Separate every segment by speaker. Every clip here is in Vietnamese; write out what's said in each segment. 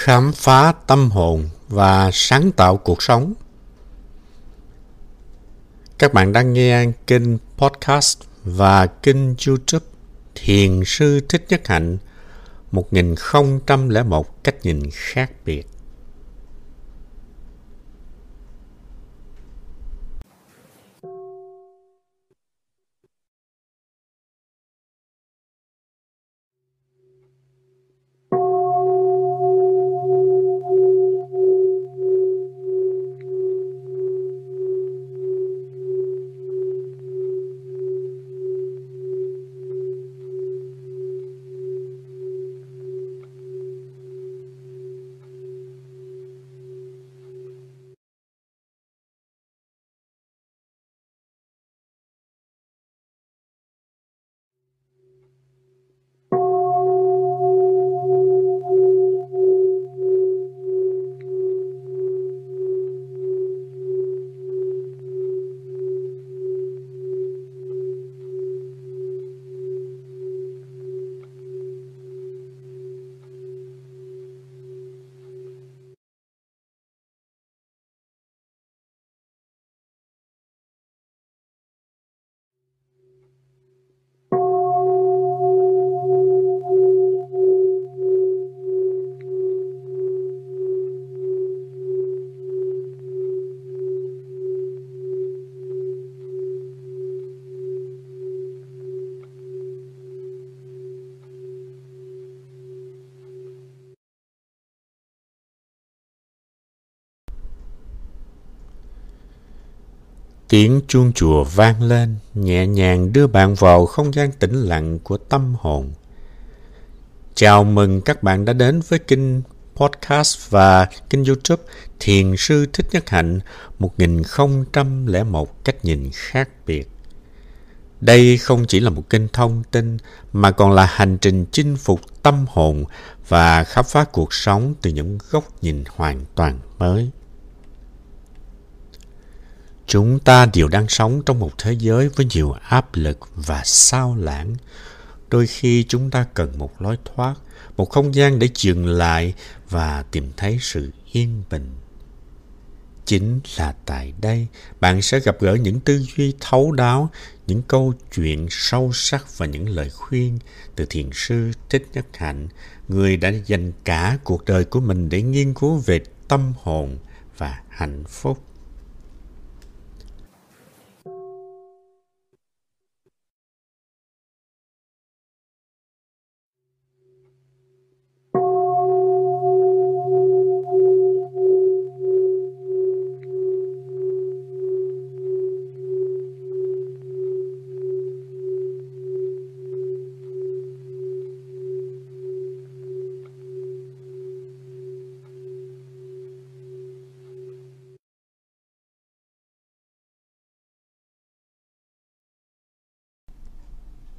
Speaker 1: khám phá tâm hồn và sáng tạo cuộc sống. Các bạn đang nghe kênh podcast và kênh YouTube Thiền sư Thích Nhất Hạnh 1001 cách nhìn khác biệt. Tiếng chuông chùa vang lên, nhẹ nhàng đưa bạn vào không gian tĩnh lặng của tâm hồn. Chào mừng các bạn đã đến với kênh podcast và kênh youtube Thiền sư Thích Nhất Hạnh 1001 cách nhìn khác biệt. Đây không chỉ là một kênh thông tin mà còn là hành trình chinh phục tâm hồn và khám phá cuộc sống từ những góc nhìn hoàn toàn mới. Chúng ta đều đang sống trong một thế giới với nhiều áp lực và sao lãng. Đôi khi chúng ta cần một lối thoát, một không gian để dừng lại và tìm thấy sự yên bình. Chính là tại đây bạn sẽ gặp gỡ những tư duy thấu đáo, những câu chuyện sâu sắc và những lời khuyên từ thiền sư Thích Nhất Hạnh, người đã dành cả cuộc đời của mình để nghiên cứu về tâm hồn và hạnh phúc.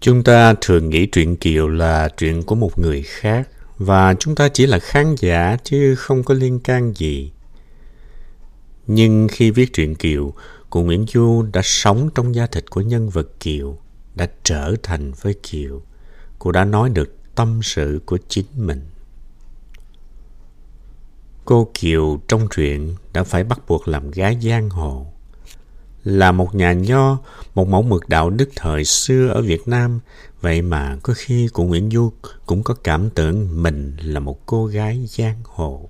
Speaker 1: Chúng ta thường nghĩ truyện Kiều là chuyện của một người khác và chúng ta chỉ là khán giả chứ không có liên can gì. Nhưng khi viết truyện Kiều, cụ Nguyễn Du đã sống trong da thịt của nhân vật Kiều, đã trở thành với Kiều. Cô đã nói được tâm sự của chính mình. Cô Kiều trong truyện đã phải bắt buộc làm gái giang hồ là một nhà nho, một mẫu mực đạo đức thời xưa ở Việt Nam. Vậy mà có khi cụ Nguyễn Du cũng có cảm tưởng mình là một cô gái giang hồ.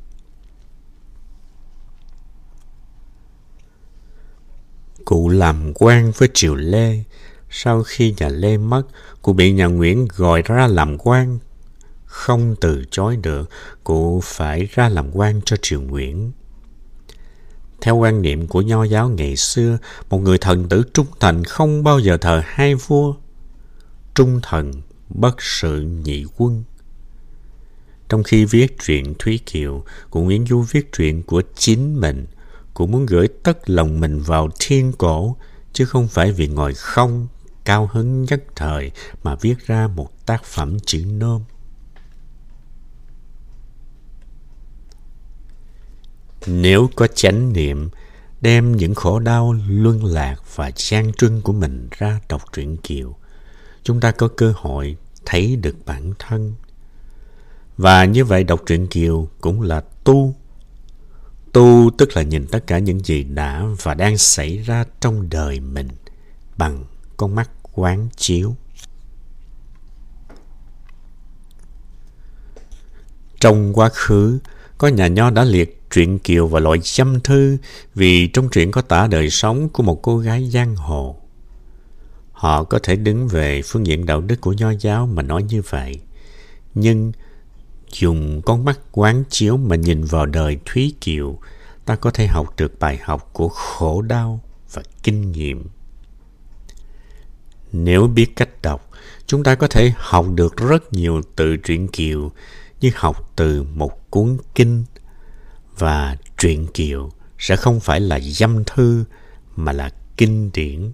Speaker 1: Cụ làm quan với triều Lê. Sau khi nhà Lê mất, cụ bị nhà Nguyễn gọi ra làm quan. Không từ chối được, cụ phải ra làm quan cho triều Nguyễn. Theo quan niệm của nho giáo ngày xưa, một người thần tử trung thành không bao giờ thờ hai vua. Trung thần, bất sự nhị quân. Trong khi viết truyện Thúy Kiều, cụ Nguyễn Du viết truyện của chính mình. Cụ muốn gửi tất lòng mình vào thiên cổ, chứ không phải vì ngồi không, cao hứng nhất thời mà viết ra một tác phẩm chữ nôm. Nếu có chánh niệm, đem những khổ đau luân lạc và gian trưng của mình ra đọc truyện Kiều, chúng ta có cơ hội thấy được bản thân. Và như vậy đọc truyện Kiều cũng là tu. Tu tức là nhìn tất cả những gì đã và đang xảy ra trong đời mình bằng con mắt quán chiếu. Trong quá khứ, có nhà nho đã liệt truyện Kiều và loại châm thư vì trong truyện có tả đời sống của một cô gái giang hồ. Họ có thể đứng về phương diện đạo đức của nho giáo mà nói như vậy. Nhưng dùng con mắt quán chiếu mà nhìn vào đời Thúy Kiều, ta có thể học được bài học của khổ đau và kinh nghiệm. Nếu biết cách đọc, chúng ta có thể học được rất nhiều từ truyện Kiều như học từ một cuốn kinh và truyện Kiều sẽ không phải là dâm thư mà là kinh điển.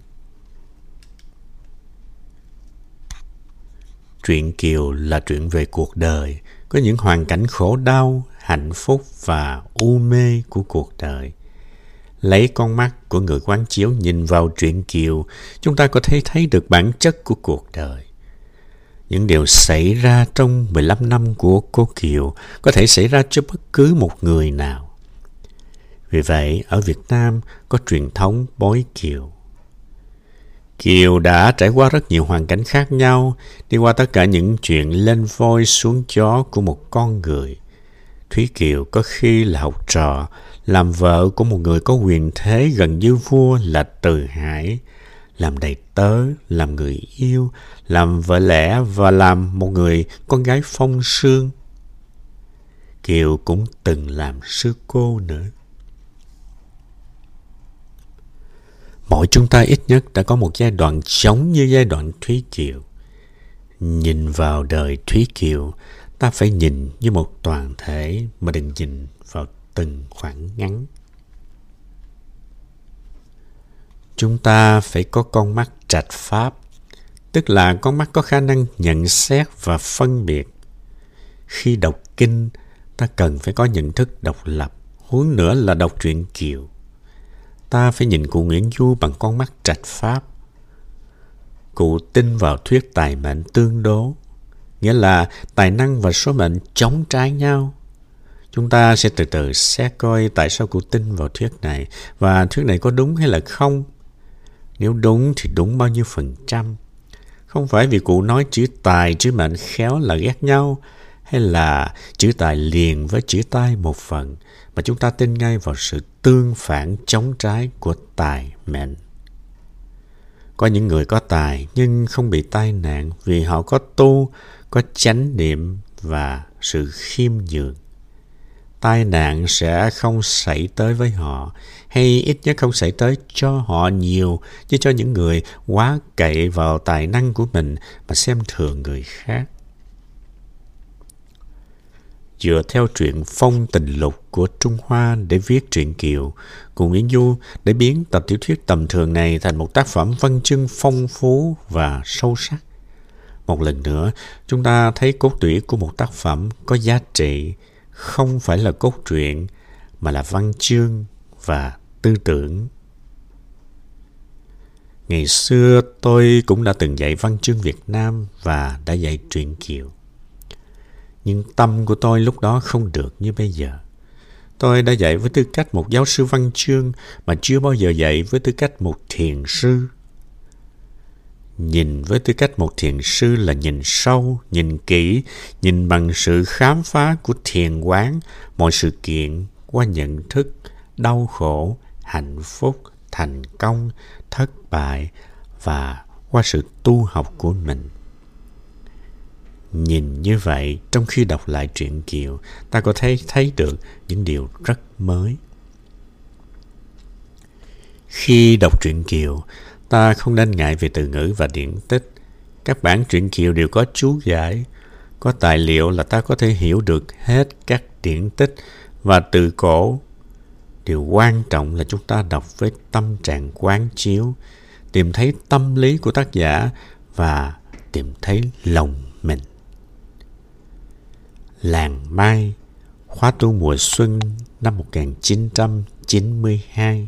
Speaker 1: Truyện Kiều là truyện về cuộc đời, có những hoàn cảnh khổ đau, hạnh phúc và u mê của cuộc đời. Lấy con mắt của người quán chiếu nhìn vào truyện Kiều, chúng ta có thể thấy được bản chất của cuộc đời. Những điều xảy ra trong 15 năm của cô Kiều có thể xảy ra cho bất cứ một người nào. Vì vậy, ở Việt Nam có truyền thống bói Kiều. Kiều đã trải qua rất nhiều hoàn cảnh khác nhau, đi qua tất cả những chuyện lên voi xuống chó của một con người. Thúy Kiều có khi là học trò, làm vợ của một người có quyền thế gần như vua là Từ Hải, làm đầy tớ, làm người yêu, làm vợ lẽ và làm một người con gái phong sương. Kiều cũng từng làm sư cô nữa. Mỗi chúng ta ít nhất đã có một giai đoạn giống như giai đoạn Thúy Kiều. Nhìn vào đời Thúy Kiều, ta phải nhìn như một toàn thể mà đừng nhìn vào từng khoảng ngắn. Chúng ta phải có con mắt trạch pháp, tức là con mắt có khả năng nhận xét và phân biệt. Khi đọc kinh, ta cần phải có nhận thức độc lập, huống nữa là đọc truyện Kiều ta phải nhìn cụ Nguyễn Du bằng con mắt trạch pháp. Cụ tin vào thuyết tài mệnh tương đố, nghĩa là tài năng và số mệnh chống trái nhau. Chúng ta sẽ từ từ xét coi tại sao cụ tin vào thuyết này và thuyết này có đúng hay là không. Nếu đúng thì đúng bao nhiêu phần trăm. Không phải vì cụ nói chữ tài, chữ mệnh khéo là ghét nhau, hay là chữ tài liền với chữ tai một phần, mà chúng ta tin ngay vào sự tương phản chống trái của tài mệnh. Có những người có tài nhưng không bị tai nạn vì họ có tu, có chánh niệm và sự khiêm nhường. Tai nạn sẽ không xảy tới với họ hay ít nhất không xảy tới cho họ nhiều như cho những người quá cậy vào tài năng của mình mà xem thường người khác dựa theo truyện phong tình lục của Trung Hoa để viết truyện Kiều, của Nguyễn Du để biến tập tiểu thuyết tầm thường này thành một tác phẩm văn chương phong phú và sâu sắc. Một lần nữa, chúng ta thấy cốt tủy của một tác phẩm có giá trị không phải là cốt truyện, mà là văn chương và tư tưởng. Ngày xưa tôi cũng đã từng dạy văn chương Việt Nam và đã dạy truyện Kiều nhưng tâm của tôi lúc đó không được như bây giờ. Tôi đã dạy với tư cách một giáo sư văn chương mà chưa bao giờ dạy với tư cách một thiền sư. Nhìn với tư cách một thiền sư là nhìn sâu, nhìn kỹ, nhìn bằng sự khám phá của thiền quán mọi sự kiện qua nhận thức, đau khổ, hạnh phúc, thành công, thất bại và qua sự tu học của mình. Nhìn như vậy, trong khi đọc lại truyện Kiều, ta có thể thấy được những điều rất mới. Khi đọc truyện Kiều, ta không nên ngại về từ ngữ và điển tích. Các bản truyện Kiều đều có chú giải, có tài liệu là ta có thể hiểu được hết các điển tích và từ cổ. Điều quan trọng là chúng ta đọc với tâm trạng quán chiếu, tìm thấy tâm lý của tác giả và tìm thấy lòng mình. Làng Mai, khóa tu mùa xuân năm 1992.